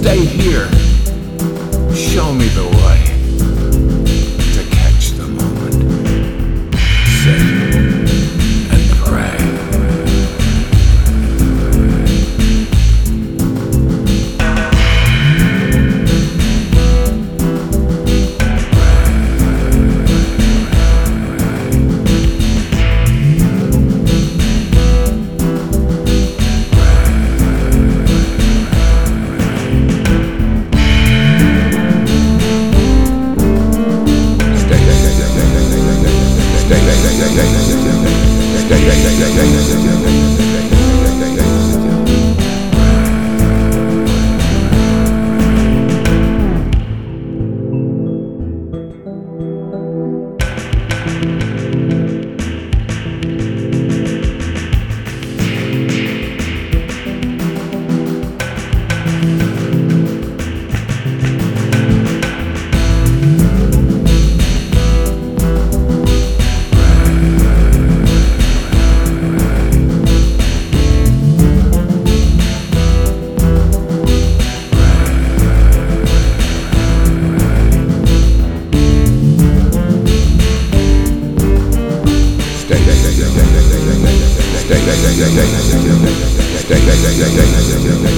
stay here. Show me the way. Yeah, yeah, day.